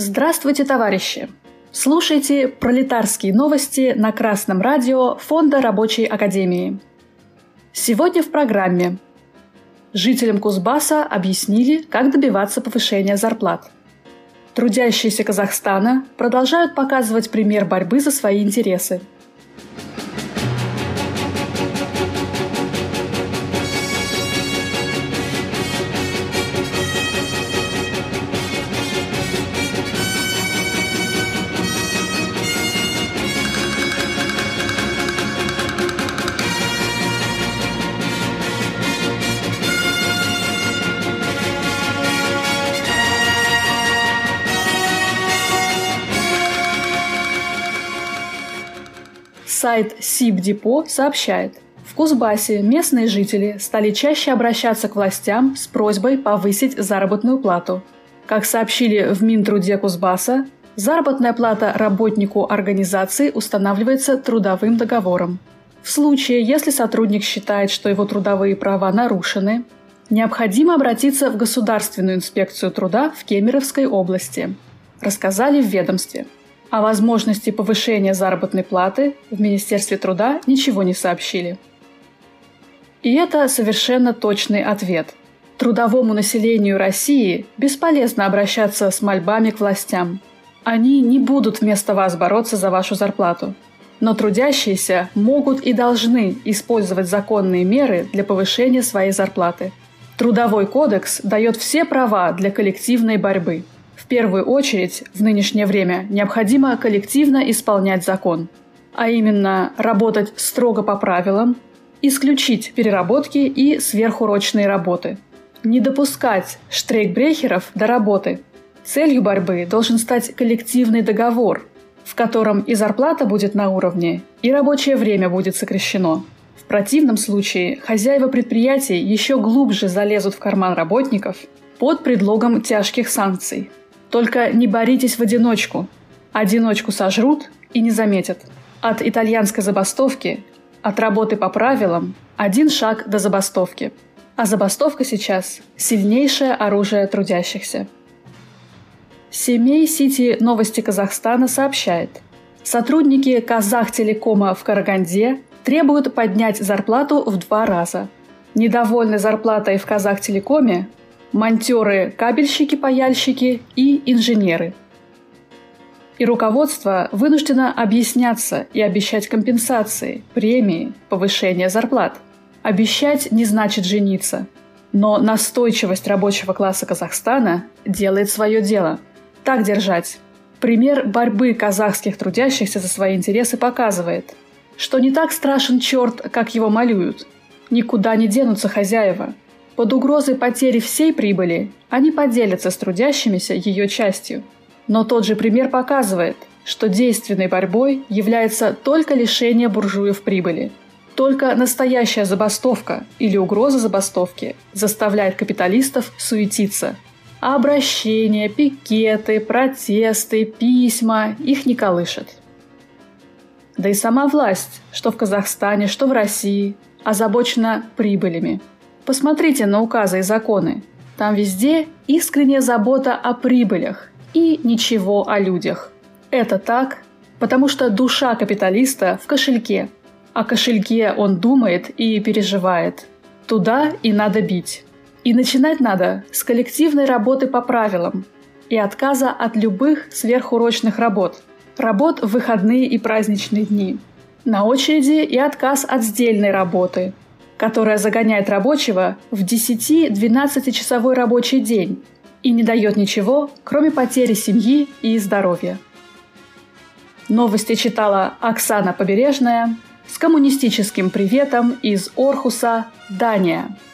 Здравствуйте, товарищи! Слушайте пролетарские новости на Красном радио Фонда Рабочей Академии. Сегодня в программе Жителям Кузбасса объяснили, как добиваться повышения зарплат. Трудящиеся Казахстана продолжают показывать пример борьбы за свои интересы – Сайт СИБ-Депо сообщает, в Кузбассе местные жители стали чаще обращаться к властям с просьбой повысить заработную плату. Как сообщили в Минтруде Кузбасса, заработная плата работнику организации устанавливается трудовым договором. В случае, если сотрудник считает, что его трудовые права нарушены, необходимо обратиться в Государственную инспекцию труда в Кемеровской области, рассказали в ведомстве – о возможности повышения заработной платы в Министерстве труда ничего не сообщили. И это совершенно точный ответ. Трудовому населению России бесполезно обращаться с мольбами к властям. Они не будут вместо вас бороться за вашу зарплату. Но трудящиеся могут и должны использовать законные меры для повышения своей зарплаты. Трудовой кодекс дает все права для коллективной борьбы – первую очередь, в нынешнее время необходимо коллективно исполнять закон, а именно работать строго по правилам, исключить переработки и сверхурочные работы, не допускать штрейкбрехеров до работы. Целью борьбы должен стать коллективный договор, в котором и зарплата будет на уровне, и рабочее время будет сокращено. В противном случае хозяева предприятий еще глубже залезут в карман работников под предлогом тяжких санкций – только не боритесь в одиночку. Одиночку сожрут и не заметят. От итальянской забастовки, от работы по правилам, один шаг до забастовки. А забастовка сейчас – сильнейшее оружие трудящихся. Семей Сити Новости Казахстана сообщает. Сотрудники Казахтелекома в Караганде требуют поднять зарплату в два раза. Недовольны зарплатой в Казахтелекоме монтеры, кабельщики-паяльщики и инженеры. И руководство вынуждено объясняться и обещать компенсации, премии, повышение зарплат. Обещать не значит жениться. Но настойчивость рабочего класса Казахстана делает свое дело. Так держать. Пример борьбы казахских трудящихся за свои интересы показывает, что не так страшен черт, как его малюют. Никуда не денутся хозяева – под угрозой потери всей прибыли они поделятся с трудящимися ее частью. Но тот же пример показывает, что действенной борьбой является только лишение буржуев прибыли. Только настоящая забастовка или угроза забастовки заставляет капиталистов суетиться. А обращения, пикеты, протесты, письма их не колышет. Да и сама власть, что в Казахстане, что в России, озабочена прибылями – Посмотрите на указы и законы. Там везде искренняя забота о прибылях и ничего о людях. Это так, потому что душа капиталиста в кошельке. О кошельке он думает и переживает. Туда и надо бить. И начинать надо с коллективной работы по правилам и отказа от любых сверхурочных работ. Работ в выходные и праздничные дни. На очереди и отказ от сдельной работы – которая загоняет рабочего в 10-12 часовой рабочий день и не дает ничего, кроме потери семьи и здоровья. Новости читала Оксана Побережная с коммунистическим приветом из Орхуса, Дания –